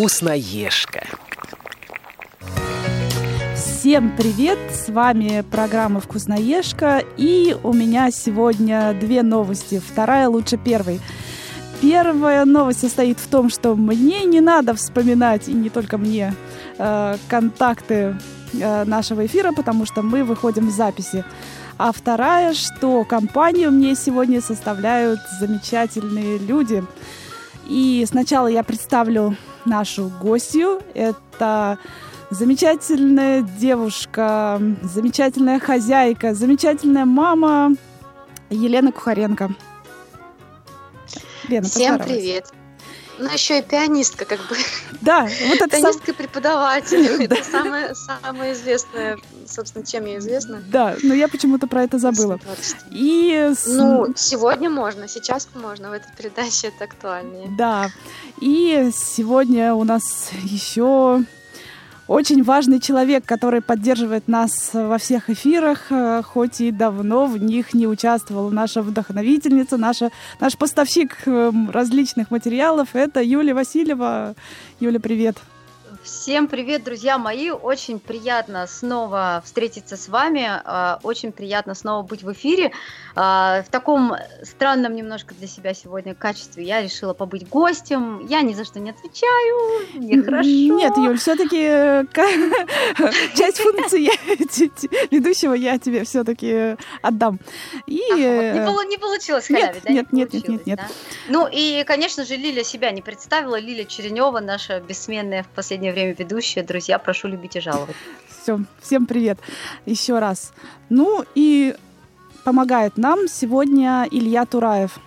Вкусноежка. Всем привет! С вами программа «Вкусноежка» и у меня сегодня две новости. Вторая лучше первой. Первая новость состоит в том, что мне не надо вспоминать, и не только мне, э, контакты э, нашего эфира, потому что мы выходим в записи. А вторая, что компанию мне сегодня составляют замечательные люди. И сначала я представлю нашу гостью. Это замечательная девушка, замечательная хозяйка, замечательная мама Елена Кухаренко. Лена, Всем привет. Ну, еще и пианистка, как бы. Да, вот это Пианистка сам... преподаватель. Это самое, самое известное, собственно, чем я известна. Да, но я почему-то про это забыла. И... Ну, сегодня можно, сейчас можно, в этой передаче это актуальнее. Да, и сегодня у нас еще очень важный человек, который поддерживает нас во всех эфирах, э, хоть и давно в них не участвовала. Наша вдохновительница, наша, наш поставщик эм, различных материалов – это Юлия Васильева. Юля, привет. Всем привет, друзья мои! Очень приятно снова встретиться с вами, а, очень приятно снова быть в эфире. А, в таком странном немножко для себя сегодня качестве я решила побыть гостем. Я ни за что не отвечаю, нехорошо. Нет, Юль, все-таки часть функций ведущего я тебе все-таки отдам. И... Не, э, не получилось халявить, да? Нет, нет, нет, нет, нет. Ну и, конечно же, Лиля себя не представила. Лиля Черенева, наша бессменная в последнее последнее время ведущая. Друзья, прошу любить и жаловать. Все, всем привет еще раз. Ну и помогает нам сегодня Илья Тураев.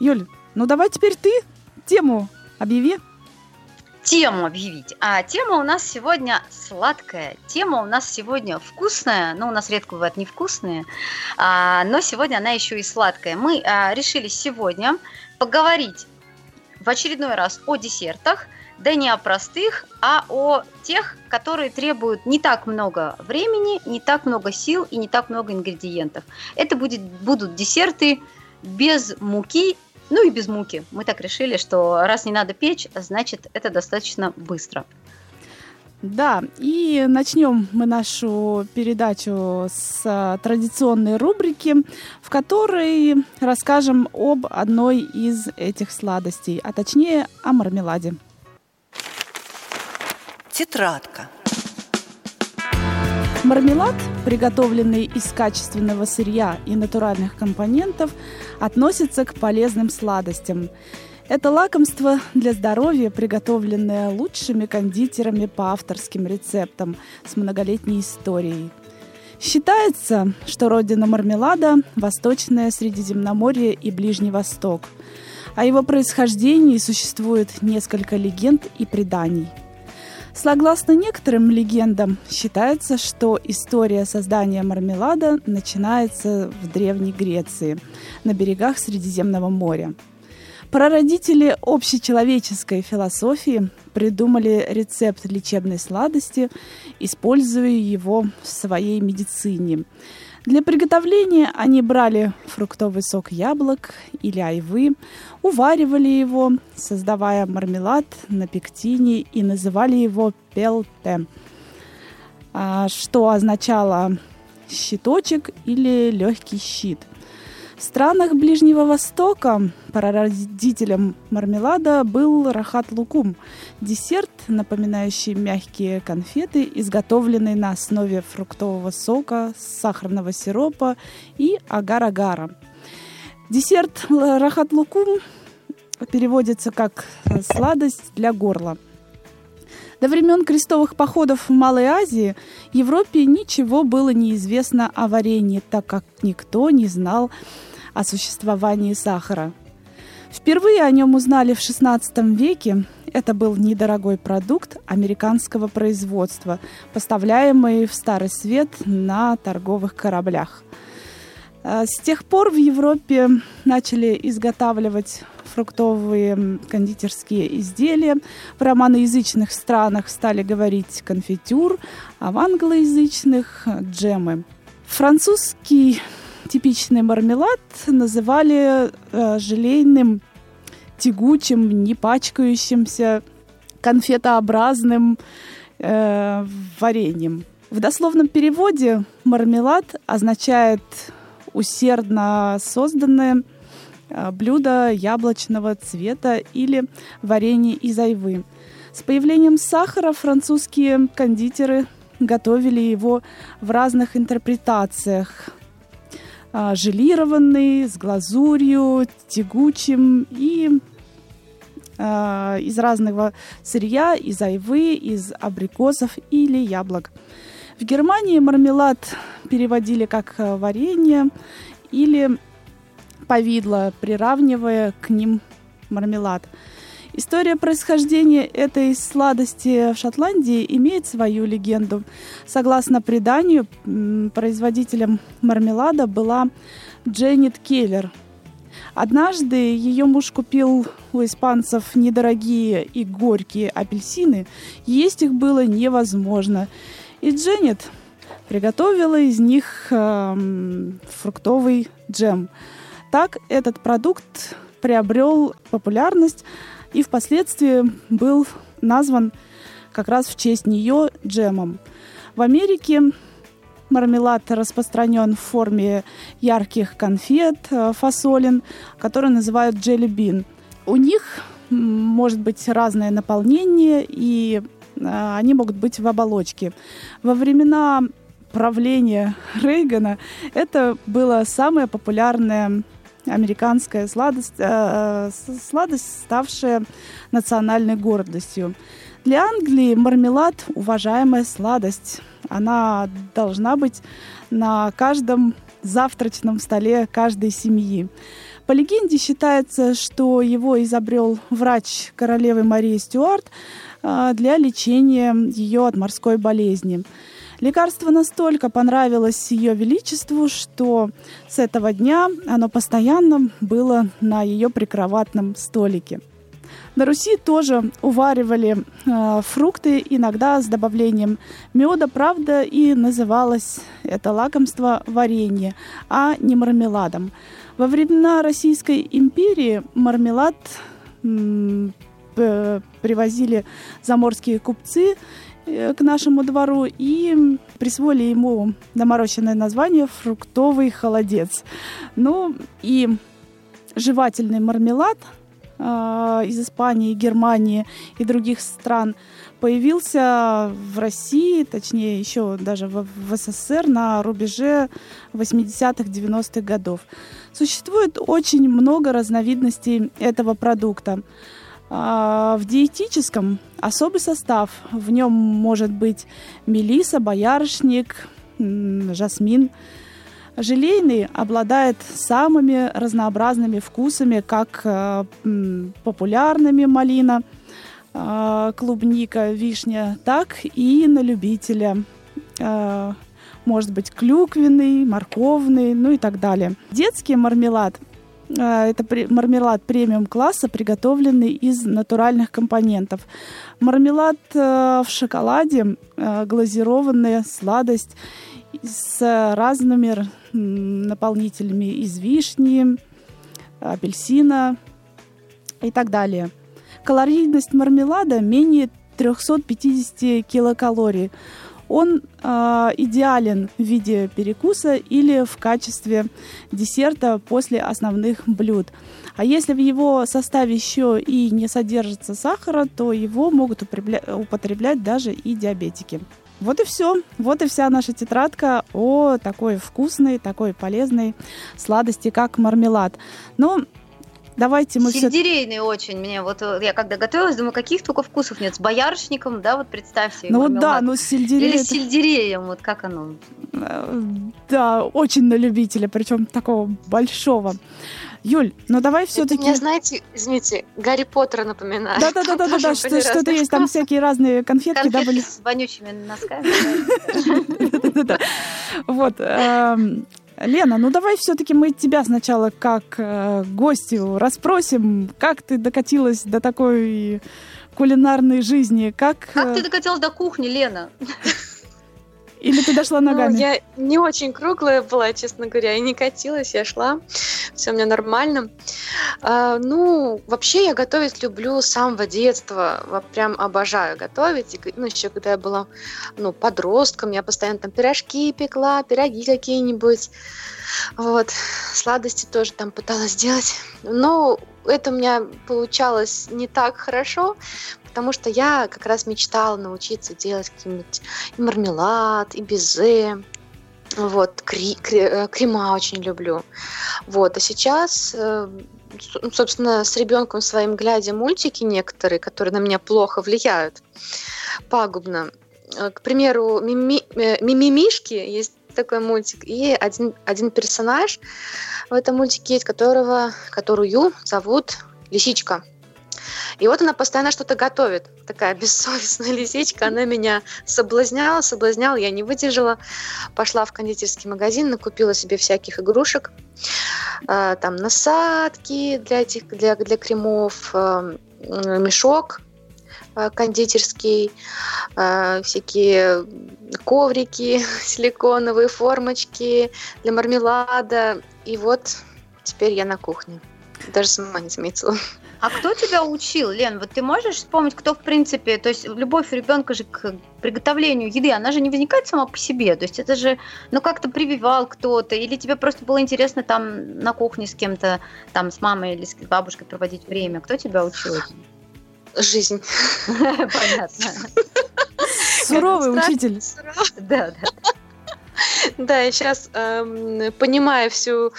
Юль, ну давай теперь ты тему объяви. Тему объявить. А тема у нас сегодня сладкая. Тема у нас сегодня вкусная. Ну, у нас редко бывают невкусные. А, но сегодня она еще и сладкая. Мы а, решили сегодня поговорить в очередной раз о десертах – да не о простых, а о тех, которые требуют не так много времени, не так много сил и не так много ингредиентов. Это будет, будут десерты без муки, ну и без муки. Мы так решили, что раз не надо печь, значит это достаточно быстро. Да, и начнем мы нашу передачу с традиционной рубрики, в которой расскажем об одной из этих сладостей, а точнее о мармеладе. Тетрадка. Мармелад, приготовленный из качественного сырья и натуральных компонентов, относится к полезным сладостям. Это лакомство для здоровья, приготовленное лучшими кондитерами по авторским рецептам с многолетней историей. Считается, что родина мармелада – Восточное Средиземноморье и Ближний Восток. О его происхождении существует несколько легенд и преданий – Согласно некоторым легендам, считается, что история создания мармелада начинается в Древней Греции, на берегах Средиземного моря. Прародители общечеловеческой философии придумали рецепт лечебной сладости, используя его в своей медицине – для приготовления они брали фруктовый сок яблок или айвы, уваривали его, создавая мармелад на пектине и называли его пелте, а, что означало щиточек или легкий щит – странах Ближнего Востока прародителем мармелада был рахат лукум – десерт, напоминающий мягкие конфеты, изготовленный на основе фруктового сока, сахарного сиропа и агар-агара. Десерт рахат лукум переводится как «сладость для горла». До времен крестовых походов в Малой Азии Европе ничего было неизвестно о варенье, так как никто не знал о существовании сахара. Впервые о нем узнали в XVI веке. Это был недорогой продукт американского производства, поставляемый в Старый Свет на торговых кораблях. А с тех пор в Европе начали изготавливать фруктовые кондитерские изделия. В романоязычных странах стали говорить конфитюр, а в англоязычных – джемы. Французский типичный мармелад называли э, желейным, тягучим, не пачкающимся. конфетообразным э, вареньем. В дословном переводе мармелад означает усердно созданное э, блюдо яблочного цвета или варенье из айвы. С появлением сахара французские кондитеры готовили его в разных интерпретациях. А, желированный, с глазурью, тягучим и а, из разного сырья, из айвы, из абрикосов или яблок. В Германии мармелад переводили как э, варенье или повидло, приравнивая к ним мармелад. История происхождения этой сладости в Шотландии имеет свою легенду. Согласно преданию, производителем мармелада была Дженнет Келлер. Однажды ее муж купил у испанцев недорогие и горькие апельсины. Есть их было невозможно. И Дженнет приготовила из них э, фруктовый джем. Так этот продукт приобрел популярность, и впоследствии был назван как раз в честь нее джемом. В Америке мармелад распространен в форме ярких конфет, э, фасолин, которые называют джелли бин. У них может быть разное наполнение, и э, они могут быть в оболочке. Во времена правления Рейгана это было самое популярное американская сладость, э, э, сладость, ставшая национальной гордостью. Для Англии мармелад – уважаемая сладость. Она должна быть на каждом завтрачном столе каждой семьи. По легенде считается, что его изобрел врач королевы Марии Стюарт э, для лечения ее от морской болезни. Лекарство настолько понравилось Ее Величеству, что с этого дня оно постоянно было на ее прикроватном столике. На Руси тоже уваривали э, фрукты, иногда с добавлением меда, правда, и называлось это лакомство варенье, а не мармеладом. Во времена Российской империи мармелад привозили заморские купцы к нашему двору и присвоили ему доморощенное название «фруктовый холодец». Ну и жевательный мармелад э, из Испании, Германии и других стран появился в России, точнее еще даже в, в СССР на рубеже 80-х, 90-х годов. Существует очень много разновидностей этого продукта. А, в диетическом особый состав. В нем может быть мелиса, боярышник, жасмин. Желейный обладает самыми разнообразными вкусами, как э, популярными малина, э, клубника, вишня, так и на любителя. Э, может быть клюквенный, морковный, ну и так далее. Детский мармелад это мармелад премиум класса, приготовленный из натуральных компонентов. Мармелад э, в шоколаде, э, глазированная сладость с разными наполнителями из вишни, апельсина и так далее. Калорийность мармелада менее 350 килокалорий. Он э, идеален в виде перекуса или в качестве десерта после основных блюд. А если в его составе еще и не содержится сахара, то его могут употреблять даже и диабетики. Вот и все. Вот и вся наша тетрадка о такой вкусной, такой полезной сладости, как мармелад. Ну, Давайте мы Сельдерейный все... очень. Мне вот э, я когда готовилась, думаю, каких только вкусов нет. С боярышником, да, вот представьте. Ну вот да, ну сельдерей. Или с сельдереем, вот как оно. Э, да, очень на любителя, причем такого большого. Юль, ну давай все-таки. Мне, знаете, извините, Гарри Поттера напоминает. Да, да, да, да, да, да, что, что-то есть там всякие разные конфетки, да, были. с вонючими носками. Вот. Лена, ну давай все-таки мы тебя сначала как э, гостью расспросим, как ты докатилась до такой кулинарной жизни, как... Как э... ты докатилась до кухни, Лена? Или ты дошла ну, ногами? Ну, я не очень круглая была, честно говоря, и не катилась, я шла, все у меня нормально. А, ну, вообще я готовить люблю с самого детства. Прям обожаю готовить. ну, еще когда я была ну, подростком, я постоянно там пирожки пекла, пироги какие-нибудь. Вот. Сладости тоже там пыталась сделать. Но это у меня получалось не так хорошо, потому что я как раз мечтала научиться делать какие-нибудь и мармелад, и безе, вот, кри, кри, э, крема очень люблю. Вот, а сейчас, э, ну, собственно, с ребенком своим глядя мультики некоторые, которые на меня плохо влияют, пагубно. Э, к примеру, Мими, Мимимишки есть такой мультик, и один, один персонаж в этом мультике есть, которого, которую зовут Лисичка. И вот она постоянно что-то готовит. Такая бессовестная лисичка. Она меня соблазняла, соблазняла. Я не выдержала. Пошла в кондитерский магазин, накупила себе всяких игрушек. А, там насадки для этих, для, для кремов, а, мешок а, кондитерский, всякие коврики силиконовые, формочки для мармелада. И вот теперь я на кухне. Даже сама не заметила. А кто тебя учил, Лен? Вот ты можешь вспомнить, кто в принципе, то есть любовь ребенка же к приготовлению еды, она же не возникает сама по себе, то есть это же, ну как-то прививал кто-то, или тебе просто было интересно там на кухне с кем-то, там с мамой или с бабушкой проводить время, кто тебя учил? Жизнь. Понятно. Суровый учитель. Да, да. Да, я сейчас эм, понимаю всю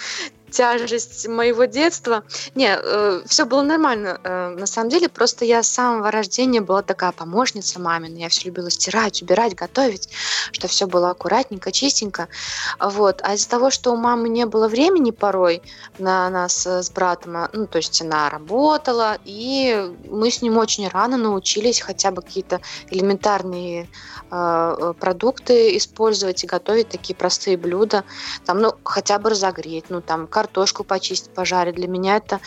тяжесть моего детства. Не, э, все было нормально. Э, на самом деле, просто я с самого рождения была такая помощница мамина. Я все любила стирать, убирать, готовить, что все было аккуратненько, чистенько. Вот. А из-за того, что у мамы не было времени порой на нас с братом, а, ну, то есть она работала, и мы с ним очень рано научились хотя бы какие-то элементарные э, продукты использовать и готовить такие простые блюда. Там, ну, хотя бы разогреть, ну, там, картошку почистить, пожарить. Для меня это...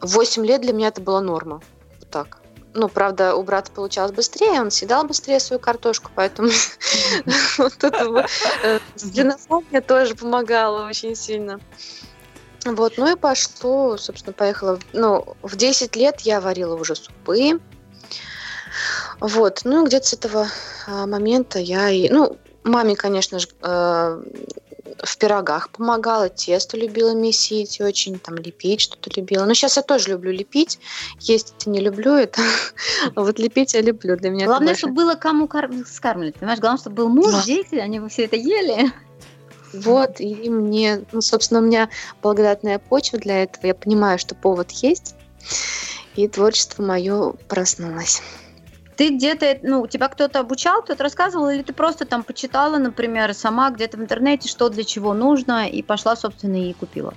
8 лет для меня это была норма. Вот так. Ну, правда, у брата получалось быстрее, он съедал быстрее свою картошку, поэтому вот это э, мне тоже помогало очень сильно. Вот, ну и пошло, собственно, поехала. Ну, в 10 лет я варила уже супы. Вот, ну где-то с этого а, момента я и... Ну, маме, конечно же, э, в пирогах помогала, тесто любила месить очень, там лепить что-то любила. Но сейчас я тоже люблю лепить, есть не люблю это, а вот лепить я люблю. Для меня Главное, чтобы было кому скармливать, понимаешь? Главное, чтобы был муж, дети, они все это ели. Вот, и мне, ну, собственно, у меня благодатная почва для этого. Я понимаю, что повод есть, и творчество мое проснулось. Ты где-то, ну, тебя кто-то обучал, кто-то рассказывал, или ты просто там почитала, например, сама где-то в интернете, что для чего нужно, и пошла, собственно, и купила?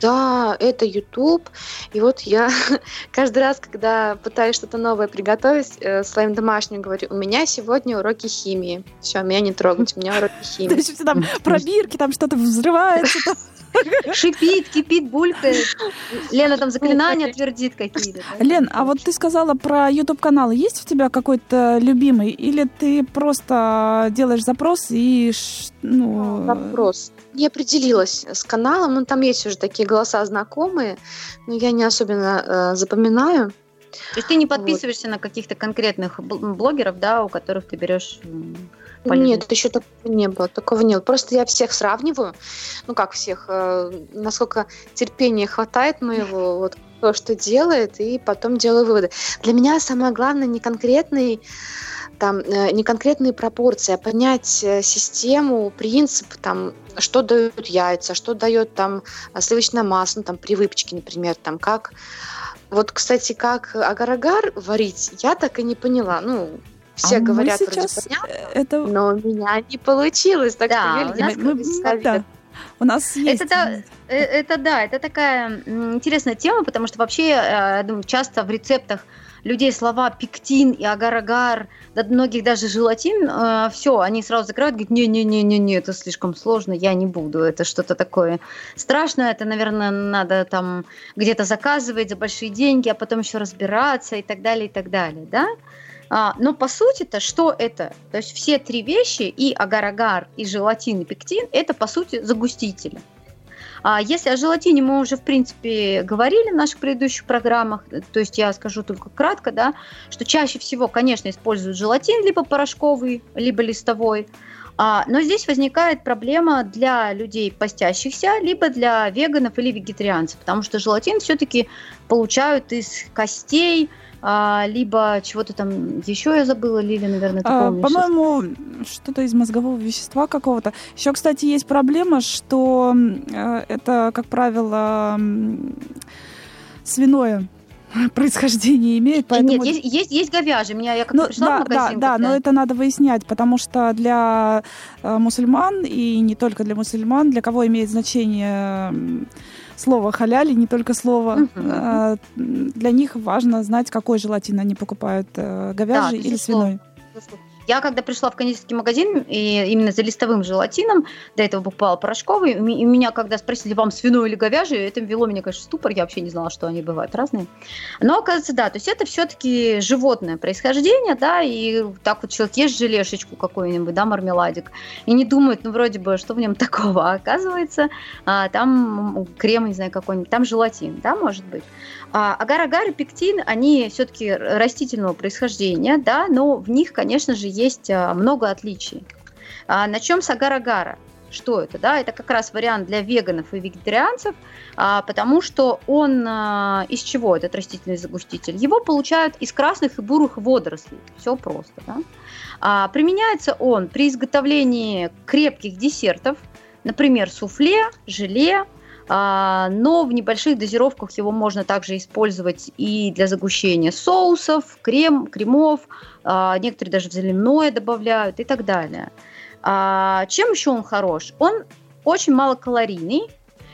Да, это YouTube. И вот я каждый раз, когда пытаюсь что-то новое приготовить, э, своим домашним говорю, у меня сегодня уроки химии. Все, меня не трогать, у меня уроки химии. Там пробирки, там что-то взрывается. Шипит, кипит, булькает. Лена там заклинания твердит какие-то. Лен, а вот ты сказала про YouTube канал. Есть у тебя какой-то любимый? Или ты просто делаешь запрос и... Ну... Запрос. Не определилась с каналом. Ну, там есть уже такие голоса знакомые, но я не особенно э, запоминаю. То есть ты не подписываешься вот. на каких-то конкретных блогеров, да, у которых ты берешь полезно. Нет, еще такого не было, такого не было. Просто я всех сравниваю, ну как всех, э, насколько терпения хватает моего, вот то, что делает, и потом делаю выводы. Для меня самое главное не конкретный там э, не конкретные пропорции, а понять э, систему, принцип, там, что дают яйца, что дает там сливочное масло, ну, там при выпечке, например, там как вот, кстати, как агар-агар варить, я так и не поняла. Ну, все а говорят вроде понятно, это... но у меня не получилось. Так да, что, Юль, у нас, мы, да. У нас есть. Это, э, это да, это такая интересная тема, потому что вообще, э, я думаю, часто в рецептах людей слова пектин и агар-агар, да многих даже желатин, э, все, они сразу закрывают, говорят, не-не-не-не, это слишком сложно, я не буду, это что-то такое страшное, это, наверное, надо там где-то заказывать за большие деньги, а потом еще разбираться и так далее, и так далее, да? А, но по сути-то что это? То есть все три вещи, и агар-агар, и желатин, и пектин, это по сути загустители. А если о желатине мы уже, в принципе, говорили в наших предыдущих программах, то есть я скажу только кратко, да, что чаще всего, конечно, используют желатин либо порошковый, либо листовой, а, но здесь возникает проблема для людей постящихся, либо для веганов или вегетарианцев, потому что желатин все-таки получают из костей, а, либо чего-то там еще я забыла, Лили, наверное, ты а, По-моему, что-то из мозгового вещества какого-то. Еще, кстати, есть проблема, что э, это, как правило, свиное происхождение имеет. Поэтому... Нет, есть, есть, есть говяжий. Меня я как ну, пришла да, в магазин. Да, да, но это надо выяснять, потому что для э, мусульман и не только для мусульман, для кого имеет значение слово халяли, не только слово. Uh-huh. Для них важно знать, какой желатин они покупают, э, говяжий да, или свиной. Я когда пришла в кондитерский магазин, и именно за листовым желатином, до этого покупала порошковый, и меня когда спросили, вам свиной или говяжий, это вело меня, конечно, в ступор, я вообще не знала, что они бывают разные. Но, оказывается, да, то есть это все-таки животное происхождение, да, и так вот человек ест желешечку какую-нибудь, да, мармеладик, и не думает, ну, вроде бы, что в нем такого, а оказывается, а, там крем, не знаю, какой-нибудь, там желатин, да, может быть. А агар-агар и пектин, они все-таки растительного происхождения, да, но в них, конечно же, есть а, много отличий. А начнем с агар-агара. Что это? Да? Это как раз вариант для веганов и вегетарианцев, потому что он из чего этот растительный загуститель? Его получают из красных и бурых водорослей. Все просто. Да? Применяется он при изготовлении крепких десертов, например, суфле, желе, но в небольших дозировках его можно также использовать и для загущения соусов, крем, кремов, а, некоторые даже в заливное добавляют и так далее. А, чем еще он хорош? Он очень малокалорийный,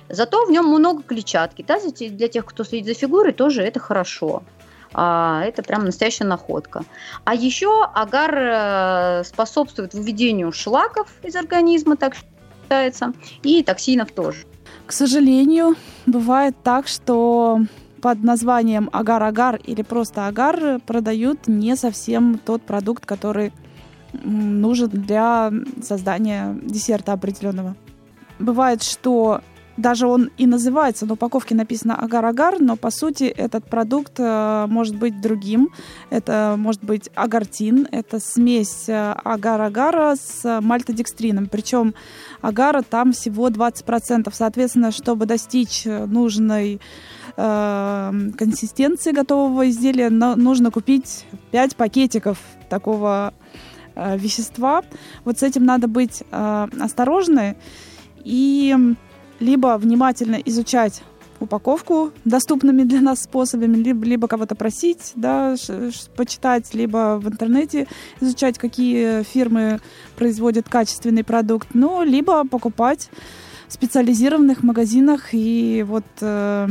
зато в нем много клетчатки. Да, для тех, кто следит за фигурой, тоже это хорошо. Это прям настоящая находка. А еще агар э, способствует выведению шлаков из организма, так считается, и токсинов тоже. К сожалению, бывает так, что под названием агар-агар или просто агар продают не совсем тот продукт, который нужен для создания десерта определенного. Бывает, что даже он и называется, на упаковке написано агар-агар, но по сути этот продукт э, может быть другим. Это может быть агартин, это смесь э, агар-агара с мальтодекстрином. Причем агара там всего 20%. Соответственно, чтобы достичь нужной э, консистенции готового изделия, нужно купить 5 пакетиков такого э, вещества. Вот с этим надо быть э, осторожны. И либо внимательно изучать упаковку доступными для нас способами, либо, либо кого-то просить, да, почитать, либо в интернете изучать, какие фирмы производят качественный продукт, ну, либо покупать в специализированных магазинах. И вот, э,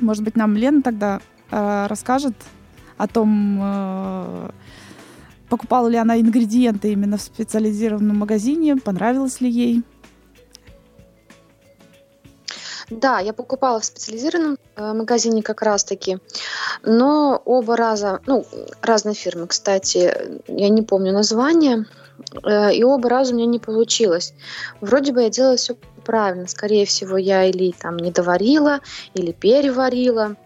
может быть, нам Лена тогда э, расскажет о том, э, покупала ли она ингредиенты именно в специализированном магазине, понравилось ли ей. Да, я покупала в специализированном э, магазине как раз-таки, но оба раза, ну, разные фирмы, кстати, я не помню название, э, и оба раза у меня не получилось. Вроде бы я делала все правильно, скорее всего, я или там не доварила, или переварила.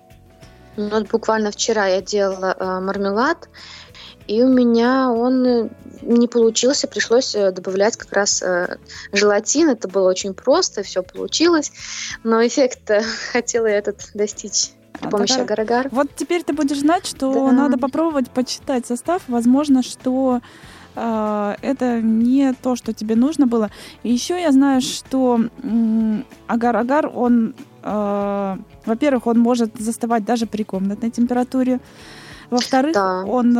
Ну, вот буквально вчера я делала э, мармелад, и у меня он э, не получился, пришлось э, добавлять как раз э, желатин. Это было очень просто, все получилось, но эффект хотела я этот достичь при а помощи тогда... агар-агар. Вот теперь ты будешь знать, что да. надо попробовать почитать состав. Возможно, что э, это не то, что тебе нужно было. И еще я знаю, что агар-агар, он, э, во-первых, он может застывать даже при комнатной температуре. Во-вторых, да. он...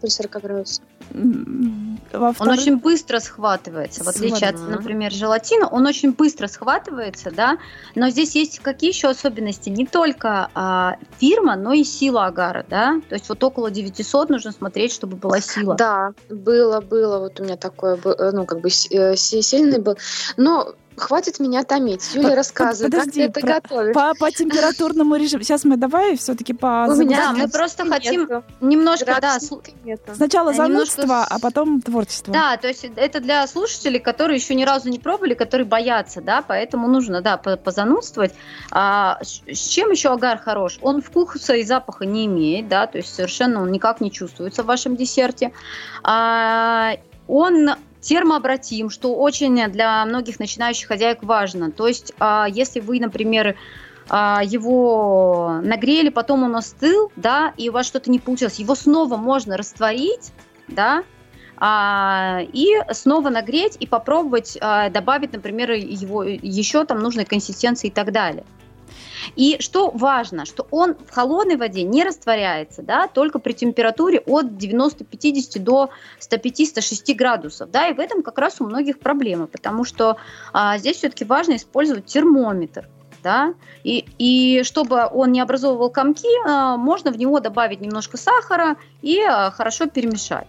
при 40 градусов. Он очень быстро схватывается, в отличие от, например, желатина. Он очень быстро схватывается, да. Но здесь есть какие еще особенности? Не только а, фирма, но и сила агара, да. То есть вот около 900 нужно смотреть, чтобы была сила. Да, было, было. Вот у меня такое, ну, как бы э, сильный был. Но хватит меня томить. Юля, рассказывай, Подожди, как ты это готовишь. По, по температурному режиму. Сейчас мы давай все-таки по... У меня, мы просто хотим нету. немножко, да, нету. сначала занудство, немножко... а потом творчество. Да, то есть это для слушателей, которые еще ни разу не пробовали, которые боятся, да, поэтому нужно, да, позанудствовать. А, с чем еще агар хорош? Он вкуса и запаха не имеет, да, то есть совершенно он никак не чувствуется в вашем десерте. А, он термообратим, что очень для многих начинающих хозяек важно. То есть, а, если вы, например, а, его нагрели, потом он остыл, да, и у вас что-то не получилось, его снова можно растворить, да, а, и снова нагреть и попробовать добавить, например, его еще там нужной консистенции и так далее. И что важно, что он в холодной воде не растворяется, да, только при температуре от 90-50 до 105-106 градусов, да, и в этом как раз у многих проблемы, потому что а, здесь все-таки важно использовать термометр, да, и, и чтобы он не образовывал комки, а, можно в него добавить немножко сахара и а, хорошо перемешать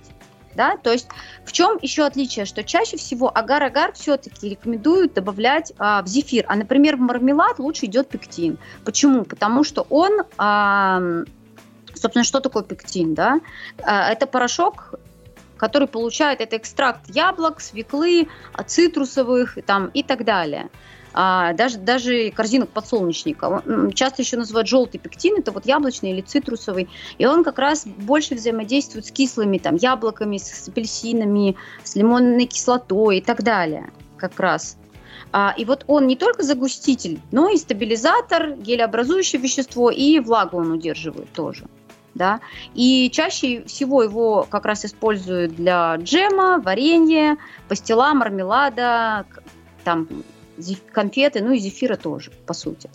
да, то есть в чем еще отличие, что чаще всего агар-агар все-таки рекомендуют добавлять а, в зефир, а, например, в мармелад лучше идет пектин. Почему? Потому что он, а, собственно, что такое пектин, да? А, это порошок, который получает это экстракт яблок, свеклы, цитрусовых там, и так далее а, даже, даже корзинок подсолнечника. Часто еще называют желтый пектин, это вот яблочный или цитрусовый, и он как раз больше взаимодействует с кислыми там, яблоками, с апельсинами, с лимонной кислотой и так далее как раз. А, и вот он не только загуститель, но и стабилизатор, гелеобразующее вещество, и влагу он удерживает тоже. Да? И чаще всего его как раз используют для джема, варенья, пастила, мармелада, там конфеты, ну и зефира тоже, по сути.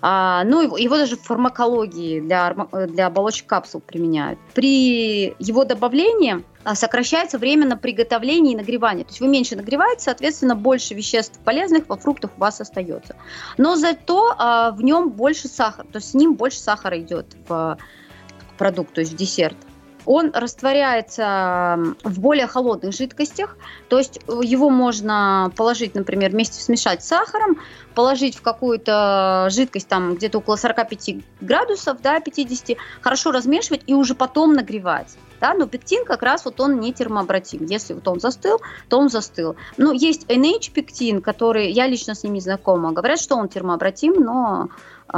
А, ну, его, его даже в фармакологии для, для оболочек капсул применяют. При его добавлении а, сокращается время на приготовление и нагревание. То есть вы меньше нагреваете, соответственно, больше веществ полезных во фруктах у вас остается. Но зато а, в нем больше сахара, то есть с ним больше сахара идет в продукт, то есть в десерт он растворяется в более холодных жидкостях, то есть э, его можно положить, например, вместе смешать с сахаром, положить в какую-то жидкость там где-то около 45 градусов, да, 50, хорошо размешивать и уже потом нагревать. Да, но пектин как раз вот он не термообратим. Если вот он застыл, то он застыл. Ну, есть NH-пектин, который, я лично с ним не знакома. Говорят, что он термообратим, но э,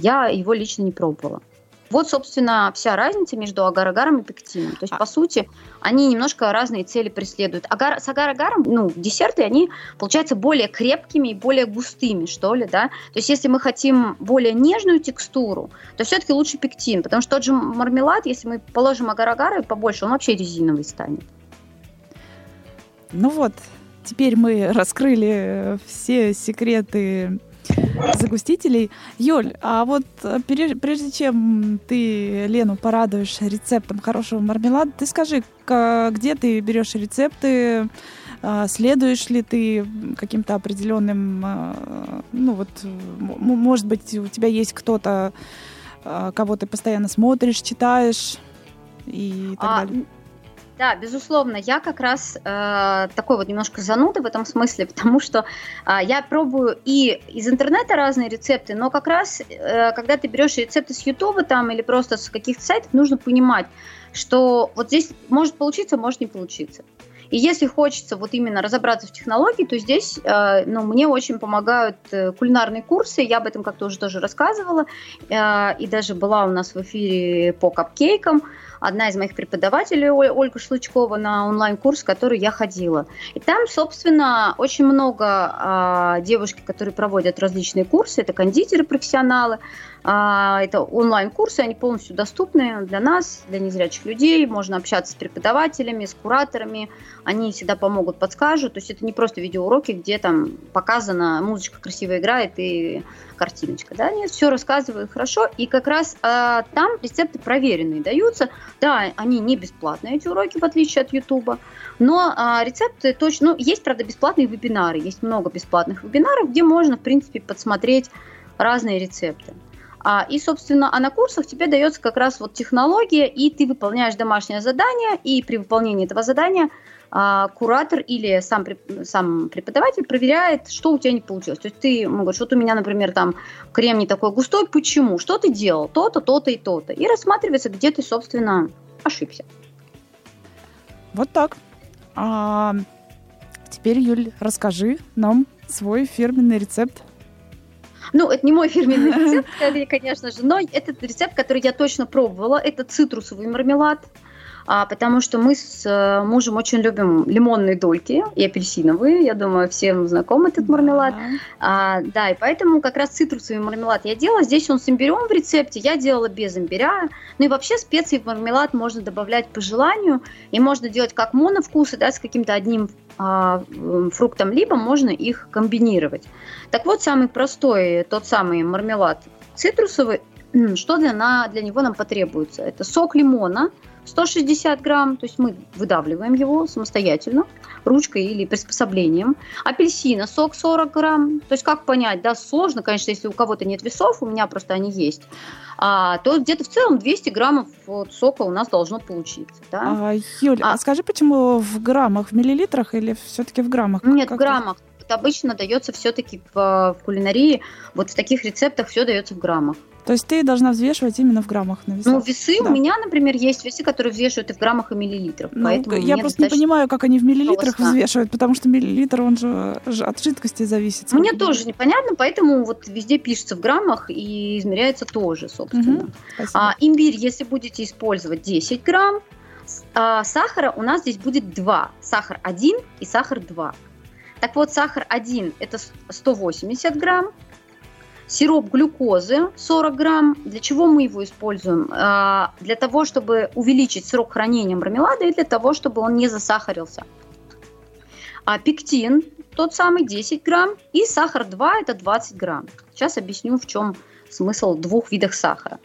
я его лично не пробовала. Вот, собственно, вся разница между агар-агаром и пектином. То есть, а... по сути, они немножко разные цели преследуют. Агар, с агар-агаром, ну, десерты, они, получаются более крепкими и более густыми, что ли, да. То есть, если мы хотим более нежную текстуру, то все-таки лучше пектин, потому что тот же мармелад, если мы положим агар-агара побольше, он вообще резиновый станет. Ну вот, теперь мы раскрыли все секреты загустителей. Юль, а вот э, прежде чем ты Лену порадуешь рецептом хорошего мармелада, ты скажи, где ты берешь рецепты, а, следуешь ли ты каким-то определенным, а, ну вот, может быть, у тебя есть кто-то, кого ты постоянно смотришь, читаешь и так а, далее? Да, безусловно, я как раз э, такой вот немножко зануда в этом смысле, потому что э, я пробую и из интернета разные рецепты, но как раз, э, когда ты берешь рецепты с Ютуба там или просто с каких-то сайтов, нужно понимать, что вот здесь может получиться, может не получиться. И если хочется вот именно разобраться в технологии, то здесь э, ну, мне очень помогают э, кулинарные курсы. Я об этом как-то уже тоже рассказывала. Э, и даже была у нас в эфире по капкейкам одна из моих преподавателей, Ольга Шлычкова, на онлайн-курс, который я ходила. И там, собственно, очень много э, девушки, которые проводят различные курсы, это кондитеры-профессионалы, а, это онлайн-курсы, они полностью доступны для нас, для незрячих людей. Можно общаться с преподавателями, с кураторами. Они всегда помогут, подскажут. То есть это не просто видеоуроки, где там показана музычка красиво играет и картиночка. Да? Нет, все рассказывают хорошо. И как раз а, там рецепты проверенные даются. Да, они не бесплатные, эти уроки, в отличие от Ютуба. Но а, рецепты точно... Ну, есть, правда, бесплатные вебинары. Есть много бесплатных вебинаров, где можно, в принципе, подсмотреть разные рецепты. А, и, собственно, а на курсах тебе дается как раз вот технология, и ты выполняешь домашнее задание, и при выполнении этого задания а, куратор или сам, сам преподаватель проверяет, что у тебя не получилось. То есть ты говоришь, вот у меня, например, там крем не такой густой, почему? Что ты делал? То-то, то-то и то-то. И рассматривается, где ты, собственно, ошибся. Вот так. А теперь, Юль, расскажи нам свой фирменный рецепт. Ну, это не мой фирменный рецепт, конечно же, но это рецепт, который я точно пробовала. Это цитрусовый мармелад а, потому что мы с э, мужем очень любим лимонные дольки и апельсиновые. Я думаю, всем знаком этот мармелад. Да. А, да, и поэтому как раз цитрусовый мармелад я делала. Здесь он с имбирем в рецепте, я делала без имбиря. Ну и вообще специи в мармелад можно добавлять по желанию, и можно делать как моновкусы, да, с каким-то одним а, фруктом, либо можно их комбинировать. Так вот, самый простой, тот самый мармелад цитрусовый, что для, на, для него нам потребуется? Это сок лимона, 160 грамм, то есть мы выдавливаем его самостоятельно, ручкой или приспособлением. Апельсина, сок 40 грамм. То есть как понять, да, сложно, конечно, если у кого-то нет весов, у меня просто они есть. А, то где-то в целом 200 граммов вот сока у нас должно получиться. Да? А, Юль, а, а скажи, почему в граммах, в миллилитрах или все-таки в граммах? Нет, как в граммах. Это обычно дается все-таки в, в кулинарии, вот в таких рецептах все дается в граммах. То есть ты должна взвешивать именно в граммах на весах? Ну, весы да. у меня, например, есть весы, которые взвешивают и в граммах, и миллилитрах. Ну, поэтому я просто не понимаю, как они в миллилитрах просто. взвешивают, потому что миллилитр, он же от жидкости зависит. Мне тоже непонятно, поэтому вот везде пишется в граммах и измеряется тоже, собственно. Угу, а, имбирь, если будете использовать 10 грамм, а, сахара у нас здесь будет 2. Сахар 1 и сахар 2. Так вот, сахар 1 это 180 грамм, Сироп глюкозы 40 грамм. Для чего мы его используем? А, для того, чтобы увеличить срок хранения мармелада и для того, чтобы он не засахарился. А пектин тот самый 10 грамм и сахар 2 это 20 грамм. Сейчас объясню, в чем смысл двух видов сахара.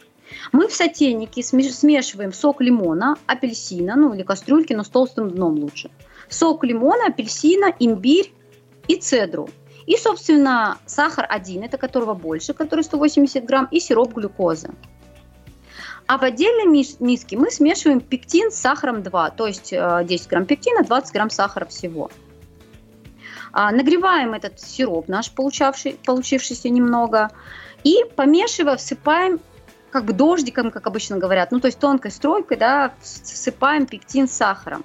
Мы в сотейнике смешиваем сок лимона, апельсина, ну или кастрюльки, но с толстым дном лучше. Сок лимона, апельсина, имбирь и цедру. И, собственно, сахар один, это которого больше, который 180 грамм, и сироп глюкозы. А в отдельной миске мы смешиваем пектин с сахаром 2, то есть 10 э, грамм пектина, 20 грамм сахара всего. А, нагреваем этот сироп наш, получавший, получившийся немного, и помешивая, всыпаем как бы дождиком, как обычно говорят, ну то есть тонкой стройкой, да, всыпаем пектин с сахаром.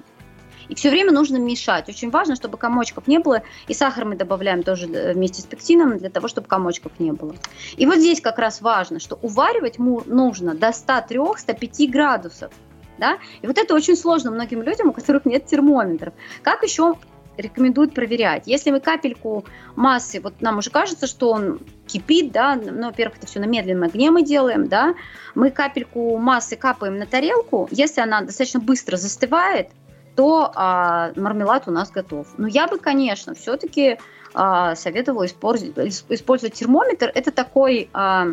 И все время нужно мешать. Очень важно, чтобы комочков не было. И сахар мы добавляем тоже э, вместе с пектином для того, чтобы комочков не было. И вот здесь как раз важно, что уваривать нужно до 103-105 градусов. Да? И вот это очень сложно многим людям, у которых нет термометров. Как еще рекомендуют проверять. Если мы капельку массы, вот нам уже кажется, что он кипит, да, ну, во-первых, это все на медленном огне мы делаем, да, мы капельку массы капаем на тарелку, если она достаточно быстро застывает, то а, мармелад у нас готов. Но я бы, конечно, все-таки а, советовала использовать, использовать термометр. Это такой а,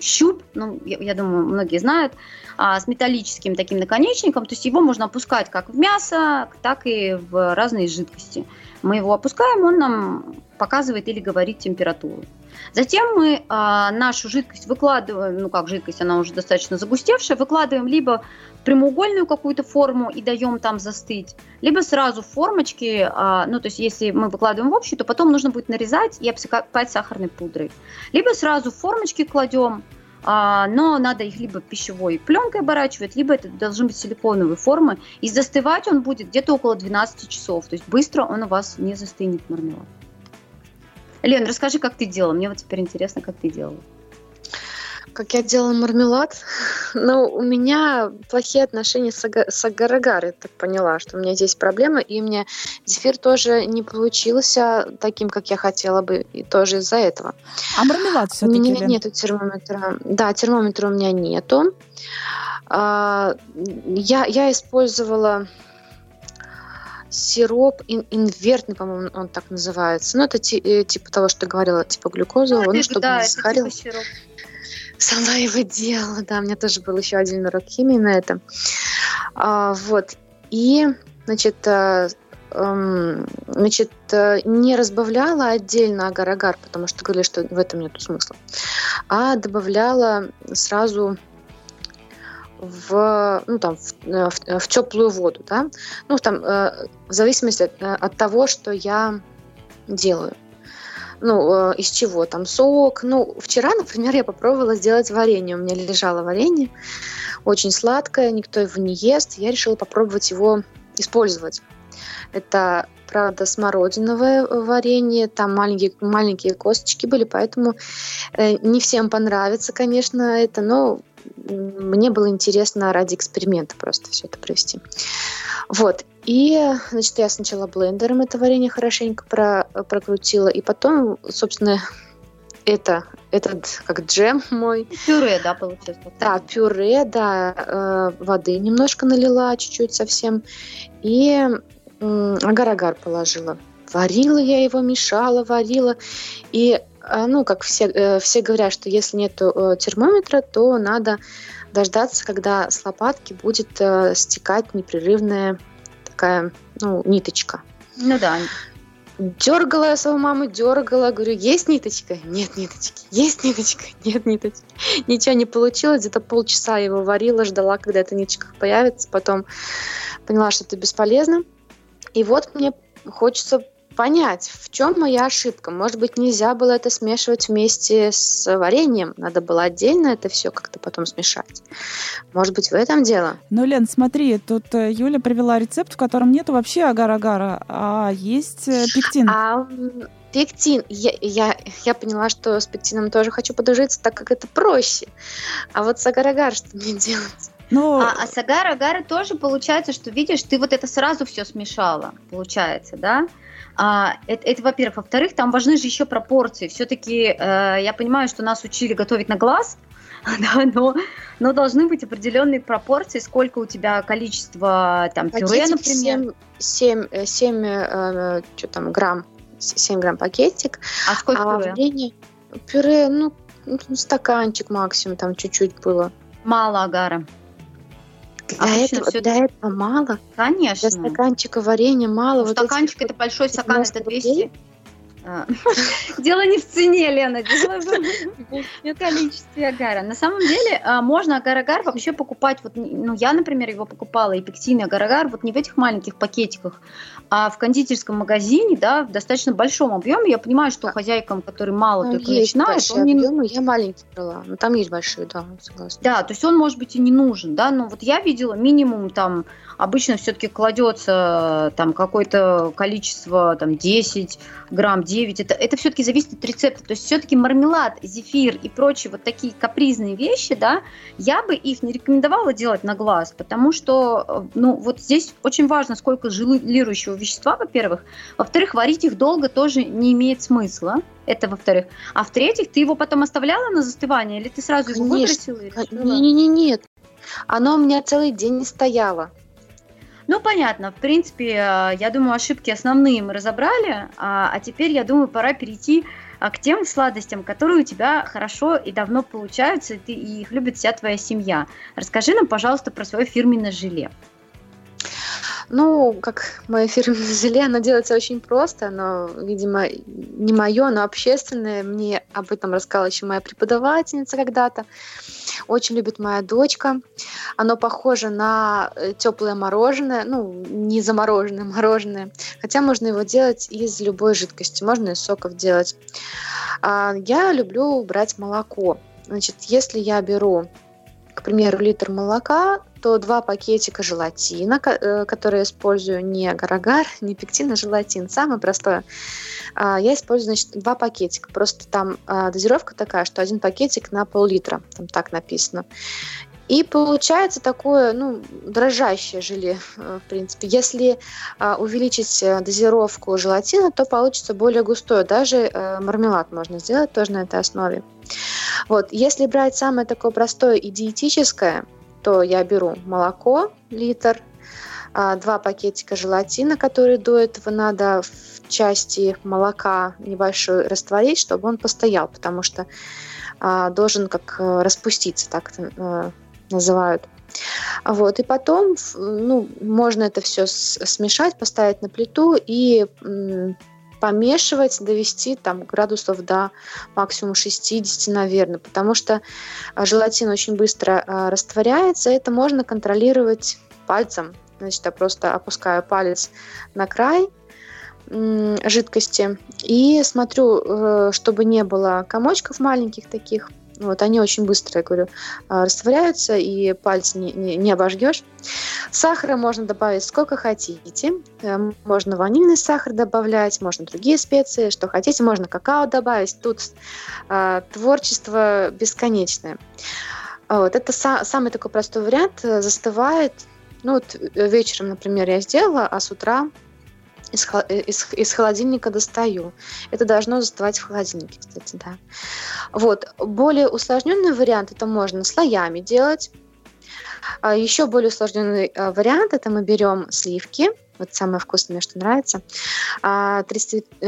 щуп, ну, я, я думаю, многие знают, а, с металлическим таким наконечником. То есть его можно опускать как в мясо, так и в разные жидкости. Мы его опускаем, он нам показывает или говорит температуру. Затем мы а, нашу жидкость выкладываем, ну как жидкость, она уже достаточно загустевшая, выкладываем либо в прямоугольную какую-то форму и даем там застыть, либо сразу в формочки, а, ну то есть если мы выкладываем в общую, то потом нужно будет нарезать и обсыпать сахарной пудрой. Либо сразу в формочки кладем, а, но надо их либо пищевой пленкой оборачивать, либо это должны быть силиконовые формы, и застывать он будет где-то около 12 часов, то есть быстро он у вас не застынет мармелад. Лен, расскажи, как ты делала. Мне вот теперь интересно, как ты делала. Как я делала мармелад? Ну, у меня плохие отношения с, ага- с агар я так поняла, что у меня здесь проблема, и у меня зефир тоже не получился таким, как я хотела бы, и тоже из-за этого. А мармелад все-таки? У меня Лен? нету термометра. Да, термометра у меня нету. А, я, я использовала сироп ин инвертный, по-моему, он так называется. Ну, это э, типа того, что ты говорила, типа глюкозы, ну, он, чтобы да, не сахарил. Типа Сама его делала, да, у меня тоже был еще один урок химии на это. А, вот. И, значит, а, значит, э, не разбавляла отдельно агар-агар, потому что говорили, что в этом нет смысла, а добавляла сразу в, ну, там, в, э, в, в теплую воду, да, ну, там, э, в зависимости от, от того, что я делаю. Ну, э, из чего там сок. Ну, вчера, например, я попробовала сделать варенье. У меня лежало варенье, очень сладкое, никто его не ест. Я решила попробовать его использовать. Это, правда, смородиновое варенье, там маленькие, маленькие косточки были, поэтому э, не всем понравится, конечно, это, но мне было интересно ради эксперимента просто все это провести. Вот. И, значит, я сначала блендером это варенье хорошенько про, прокрутила, и потом, собственно, это, этот как джем мой. Пюре, да, получилось? Да, пюре, да, э, воды немножко налила, чуть-чуть совсем, и э, агар-агар положила. Варила я его, мешала, варила, и, э, ну, как все, э, все говорят, что если нет э, термометра, то надо дождаться, когда с лопатки будет э, стекать непрерывная такая, ну, ниточка. Ну да. Дергала я свою маму, дергала, говорю, есть ниточка? Нет ниточки. Есть ниточка? Нет ниточки. Ничего не получилось, где-то полчаса его варила, ждала, когда эта ниточка появится, потом поняла, что это бесполезно. И вот мне хочется понять, в чем моя ошибка. Может быть, нельзя было это смешивать вместе с вареньем, надо было отдельно это все как-то потом смешать. Может быть, в этом дело. Ну, Лен, смотри, тут э, Юля привела рецепт, в котором нету вообще агар-агара, а есть э, пектин. А пектин. Я, я, я поняла, что с пектином тоже хочу подружиться, так как это проще. А вот с агар-агар что мне делать? Ну, а, а с агар-агары тоже получается, что видишь, ты вот это сразу все смешала, получается, да? А, это, это во-первых. Во-вторых, там важны же еще пропорции. Все-таки э, я понимаю, что нас учили готовить на глаз, да, но, но должны быть определенные пропорции, сколько у тебя количество там пюре, например. 7, 7, 7 э, что там, грамм, 7 грамм пакетик. А сколько а пюре? Варенье, пюре, ну, стаканчик максимум, там чуть-чуть было. Мало агара. Для, этого, все... для этого мало. Конечно. Для стаканчика варенья мало. Ну, вот стаканчик это большой стакан, это 200. А. Дело не в цене, Лена, дело в количестве агара. На самом деле а, можно агар-агар вообще покупать, вот, ну я, например, его покупала, и пектин, агар-агар, вот не в этих маленьких пакетиках, а в кондитерском магазине, да, в достаточно большом объеме. Я понимаю, что хозяйкам, которые мало там только начинают, он не... объемы, я маленький брала, но там есть большие, да, согласна. Да, то есть он, может быть, и не нужен, да, но вот я видела минимум там обычно все-таки кладется там какое-то количество, там 10 грамм, 9, это, это все-таки зависит от рецепта, то есть все-таки мармелад, зефир и прочие вот такие капризные вещи, да, я бы их не рекомендовала делать на глаз, потому что, ну, вот здесь очень важно, сколько желирующего вещества, во-первых, во-вторых, варить их долго тоже не имеет смысла, это во-вторых. А в-третьих, ты его потом оставляла на застывание, или ты сразу его выбросила? Не-не-не, нет. Оно у меня целый день не стояло. Ну, понятно. В принципе, э, я думаю, ошибки основные мы разобрали, а, а теперь, я думаю, пора перейти а, к тем сладостям, которые у тебя хорошо и давно получаются, и, ты, и их любит вся твоя семья. Расскажи нам, пожалуйста, про свое фирменное желе. Ну, как мое фирменное желе, оно делается очень просто, но, видимо, не мое, но общественное. Мне об этом рассказала еще моя преподавательница когда-то. Очень любит моя дочка. Оно похоже на э, теплое мороженое, ну, не замороженное мороженое. Хотя можно его делать из любой жидкости, можно из соков делать. А, я люблю брать молоко. Значит, если я беру к примеру, литр молока, то два пакетика желатина, э, которые я использую не агар-агар, не пектин, а желатин, самое простое. А, я использую, значит, два пакетика. Просто там а, дозировка такая, что один пакетик на пол-литра, там так написано. И получается такое, ну, дрожащее желе, э, в принципе. Если а, увеличить э, дозировку желатина, то получится более густое. Даже мармелад можно сделать тоже на этой основе. Вот, если брать самое такое простое и диетическое, то я беру молоко, литр, а, два пакетика желатина, которые до этого надо в части молока небольшой растворить, чтобы он постоял, потому что а, должен как э, распуститься, так это э, называют. Вот, и потом, ну, можно это все смешать, поставить на плиту и помешивать, довести там градусов до максимум 60, наверное, потому что а, желатин очень быстро а, растворяется, это можно контролировать пальцем. Значит, я просто опускаю палец на край жидкости и смотрю, э, чтобы не было комочков маленьких таких, вот, они очень быстро, я говорю, а, растворяются, и пальцы не, не, не обожгешь. Сахара можно добавить сколько хотите. Э, можно ванильный сахар добавлять, можно другие специи, что хотите. Можно какао добавить. Тут э, творчество бесконечное. Вот, это са- самый такой простой вариант. Застывает. Ну, вот э, вечером, например, я сделала, а с утра из, из, из холодильника достаю. Это должно застывать в холодильнике, кстати, да. Вот. Более усложненный вариант это можно слоями делать. А еще более усложненный а, вариант это мы берем сливки, вот самое вкусное, что нравится, 30, а,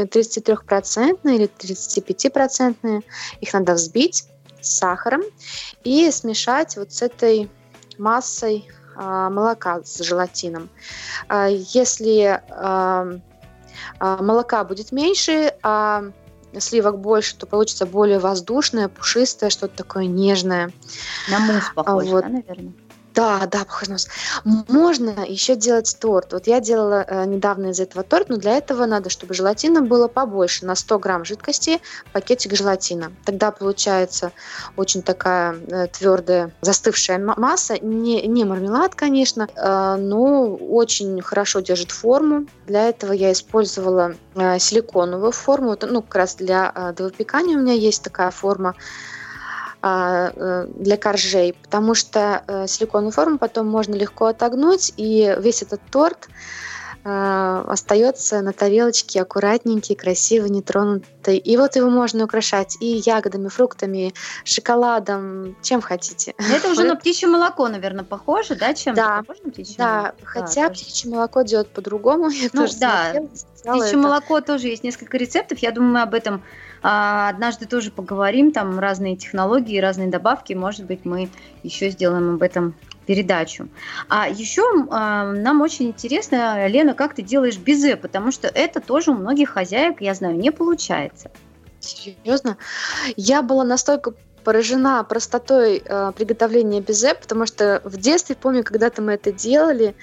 33% или 35%, их надо взбить с сахаром и смешать вот с этой массой молока с желатином. А, если а, молока будет меньше, а сливок больше, то получится более воздушное, пушистое, что-то такое нежное. На мусс похоже, вот. да, наверное? Да, да, похож на. Можно еще делать торт. Вот я делала э, недавно из этого торт, но для этого надо, чтобы желатина было побольше. На 100 грамм жидкости пакетик желатина. Тогда получается очень такая э, твердая застывшая масса. Не, не мармелад, конечно, э, но очень хорошо держит форму. Для этого я использовала э, силиконовую форму. Ну, как раз для э, до выпекания у меня есть такая форма. А, э, для коржей, потому что э, силиконовую форму потом можно легко отогнуть, и весь этот торт э, остается на тарелочке аккуратненький, красивый, нетронутый. И вот его можно украшать и ягодами, фруктами, шоколадом, чем хотите. Это уже на птичье молоко, наверное, похоже, да, чем да, похоже на птичье да, молоко? хотя да, птичье молоко делают по-другому. Ну да, птичье молоко тоже есть несколько рецептов. Я думаю, мы об этом а, однажды тоже поговорим, там разные технологии, разные добавки, может быть, мы еще сделаем об этом передачу. А еще а, нам очень интересно, Лена, как ты делаешь безе, потому что это тоже у многих хозяек, я знаю, не получается. Серьезно? Я была настолько поражена простотой э, приготовления безе, потому что в детстве, помню, когда-то мы это делали,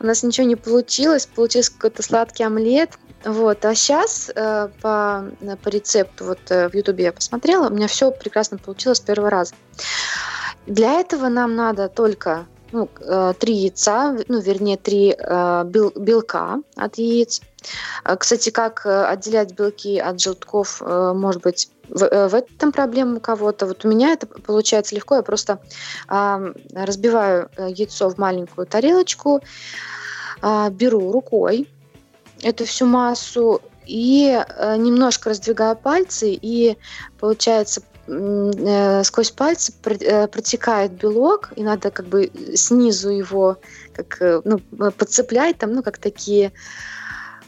у нас ничего не получилось, получился какой-то сладкий омлет, вот, а сейчас э, по, по рецепту, вот э, в Ютубе я посмотрела, у меня все прекрасно получилось с первого раза. Для этого нам надо только ну, э, три яйца, ну, вернее, три э, бел, белка от яиц. Э, кстати, как отделять белки от желтков, может быть, в, в этом проблема у кого-то. Вот у меня это получается легко. Я просто разбиваю яйцо в маленькую тарелочку, э, беру рукой, эту всю массу и немножко раздвигаю пальцы, и получается сквозь пальцы э, протекает белок, и надо как бы снизу его как, ну, подцеплять, там, ну, как такие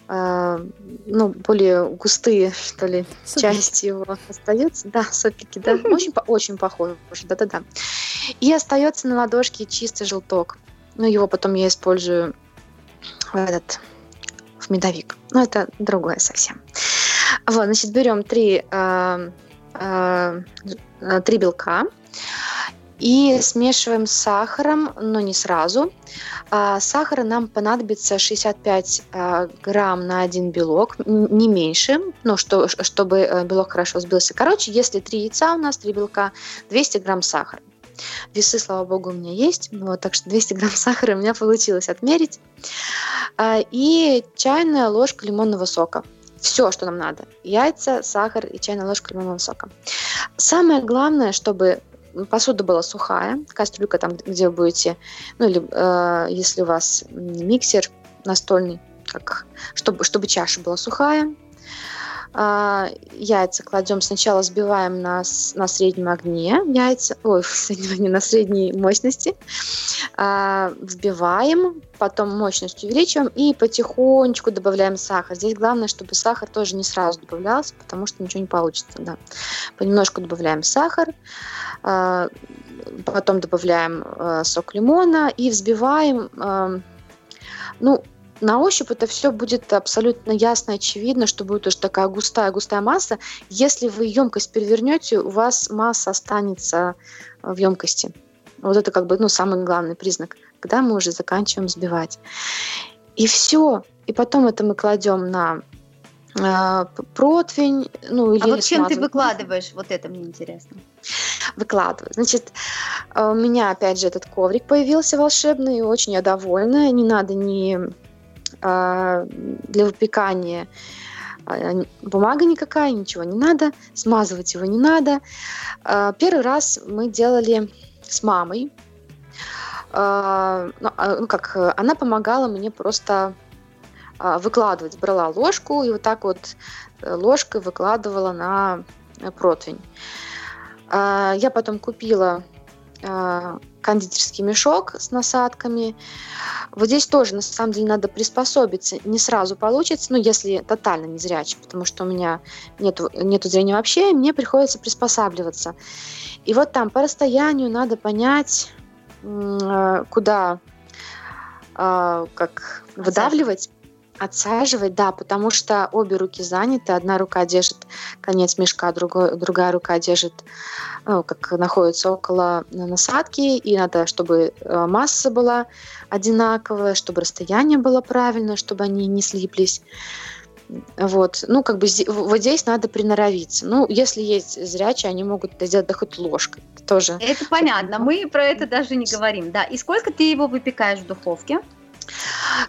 ну, более густые, что ли, сопики. части его остаются. Да, сопики, да. Очень, очень похоже, да-да-да. И остается на ладошке чистый желток. Ну, его потом я использую в этот в медовик. Но это другое совсем. Вот, значит, берем три, э, э, три белка и смешиваем с сахаром, но не сразу. А сахара нам понадобится 65 а, грамм на один белок, не меньше, ну, что, чтобы э, белок хорошо сбился. Короче, если три яйца у нас, три белка, 200 грамм сахара. Весы, слава богу, у меня есть, вот, так что 200 грамм сахара у меня получилось отмерить. И чайная ложка лимонного сока. Все, что нам надо. Яйца, сахар и чайная ложка лимонного сока. Самое главное, чтобы посуда была сухая, кастрюлька там, где вы будете, ну или э, если у вас миксер настольный, как, чтобы, чтобы чаша была сухая, яйца кладем сначала, сбиваем на, на среднем огне яйца, ой, не на средней мощности, а, взбиваем, потом мощность увеличиваем и потихонечку добавляем сахар. Здесь главное, чтобы сахар тоже не сразу добавлялся, потому что ничего не получится. Да. Понемножку добавляем сахар, а, потом добавляем сок лимона и взбиваем, ну, на ощупь это все будет абсолютно ясно, очевидно, что будет уже такая густая-густая масса. Если вы емкость перевернете, у вас масса останется в емкости. Вот это как бы ну, самый главный признак, когда мы уже заканчиваем взбивать. И все. И потом это мы кладем на э, противень, ну или. А вот чем ты выкладываешь? Вот это мне интересно. Выкладываю. Значит, у меня опять же этот коврик появился волшебный, очень я довольна. Не надо ни э, для выпекания а, бумага никакая, ничего не надо, смазывать его не надо. Э, первый раз мы делали с мамой. А, ну, а, ну, как, она помогала мне просто а, выкладывать. Брала ложку и вот так вот э, ложкой выкладывала на противень. Я потом купила кондитерский мешок с насадками. Вот здесь тоже, на самом деле, надо приспособиться. Не сразу получится, ну, если тотально не зрячий, потому что у меня нету, нету зрения вообще, мне приходится приспосабливаться. И вот там по расстоянию надо понять, э, куда э, как выдавливать, отсаживать, да, потому что обе руки заняты, одна рука держит конец мешка, другой, другая рука держит, ну, как находится около насадки, и надо, чтобы э, масса была одинаковая, чтобы расстояние было правильное, чтобы они не слиплись. Вот, ну, как бы вот здесь надо приноровиться. Ну, если есть зрячие, они могут это сделать да хоть ложкой. тоже. Это понятно, мы про это даже не говорим, да. И сколько ты его выпекаешь в духовке?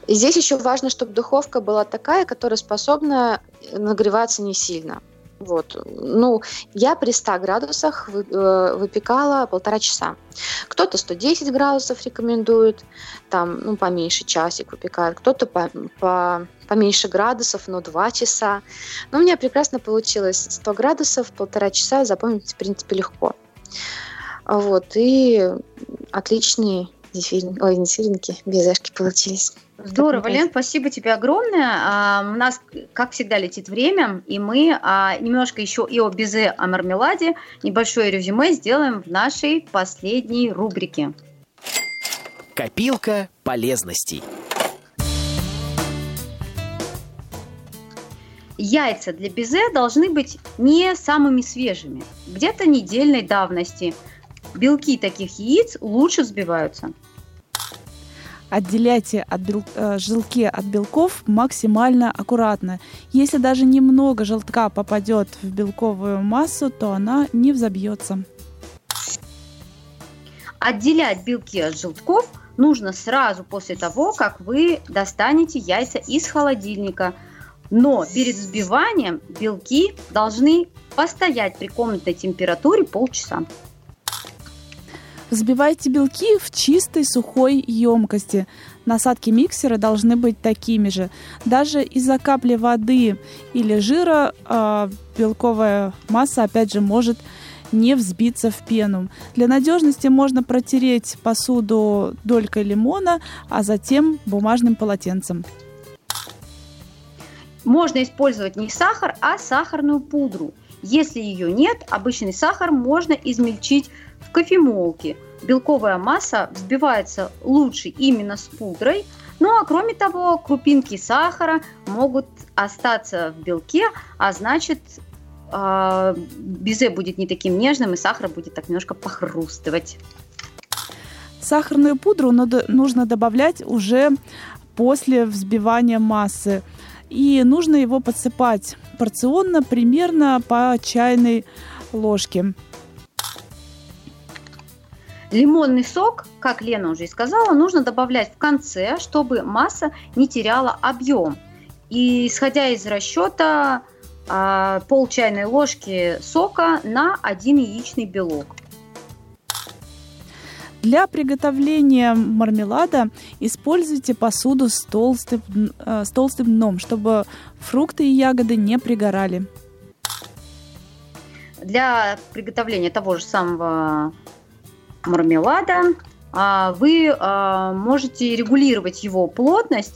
Здесь еще важно, чтобы духовка была такая, которая способна нагреваться не сильно. Вот. Ну, я при 100 градусах э, выпекала полтора часа. Кто-то 110 градусов рекомендует, там, ну, поменьше часик выпекает, кто-то по, по, поменьше градусов, но 2 часа. Но у меня прекрасно получилось 100 градусов, полтора часа запомнить, в принципе, легко. Вот, и отличный зефирин, ой, не зефиринки, безешки получились. Здорово, Лен, спасибо тебе огромное. А, у нас, как всегда, летит время, и мы а, немножко еще и о безе, о мармеладе, небольшое резюме сделаем в нашей последней рубрике. Копилка полезностей. Яйца для безе должны быть не самыми свежими, где-то недельной давности. Белки таких яиц лучше взбиваются – Отделяйте от бел... Э, желтки от белков максимально аккуратно. Если даже немного желтка попадет в белковую массу, то она не взобьется. Отделять белки от желтков нужно сразу после того, как вы достанете яйца из холодильника. Но перед взбиванием белки должны постоять при комнатной температуре полчаса. Взбивайте белки в чистой сухой емкости. Насадки миксера должны быть такими же. Даже из-за капли воды или жира э, белковая масса, опять же, может не взбиться в пену. Для надежности можно протереть посуду долькой лимона, а затем бумажным полотенцем. Можно использовать не сахар, а сахарную пудру. Если ее нет, обычный сахар можно измельчить в кофемолке. Белковая масса взбивается лучше именно с пудрой, ну а кроме того, крупинки сахара могут остаться в белке, а значит э, безе будет не таким нежным, и сахар будет так немножко похрустывать. Сахарную пудру нужно добавлять уже после взбивания массы. И нужно его подсыпать порционно, примерно по чайной ложке. Лимонный сок, как Лена уже и сказала, нужно добавлять в конце, чтобы масса не теряла объем. И исходя из расчета а, пол чайной ложки сока на один яичный белок. Для приготовления мармелада используйте посуду с толстым, э, с толстым дном, чтобы фрукты и ягоды не пригорали. Для приготовления того же самого мармелада, а, вы а, можете регулировать его плотность,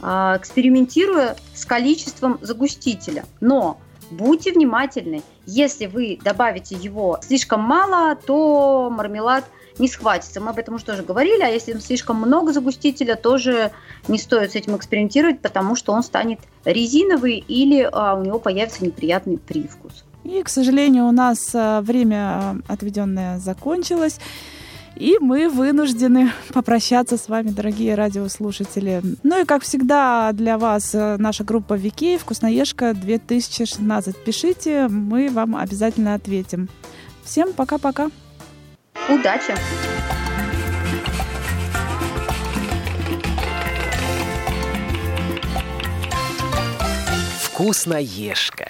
а, экспериментируя с количеством загустителя. Но Будьте внимательны. Если вы добавите его слишком мало, то мармелад не схватится. Мы об этом уже тоже говорили, а если слишком много загустителя, тоже не стоит с этим экспериментировать, потому что он станет резиновый или у него появится неприятный привкус. И, к сожалению, у нас а, время а, отведенное закончилось. И мы вынуждены попрощаться с вами, дорогие радиослушатели. Ну и, как всегда, для вас а, наша группа Вики «Вкусноежка 2016». Пишите, мы вам обязательно ответим. Всем пока-пока! Удачи! Вкусноежка.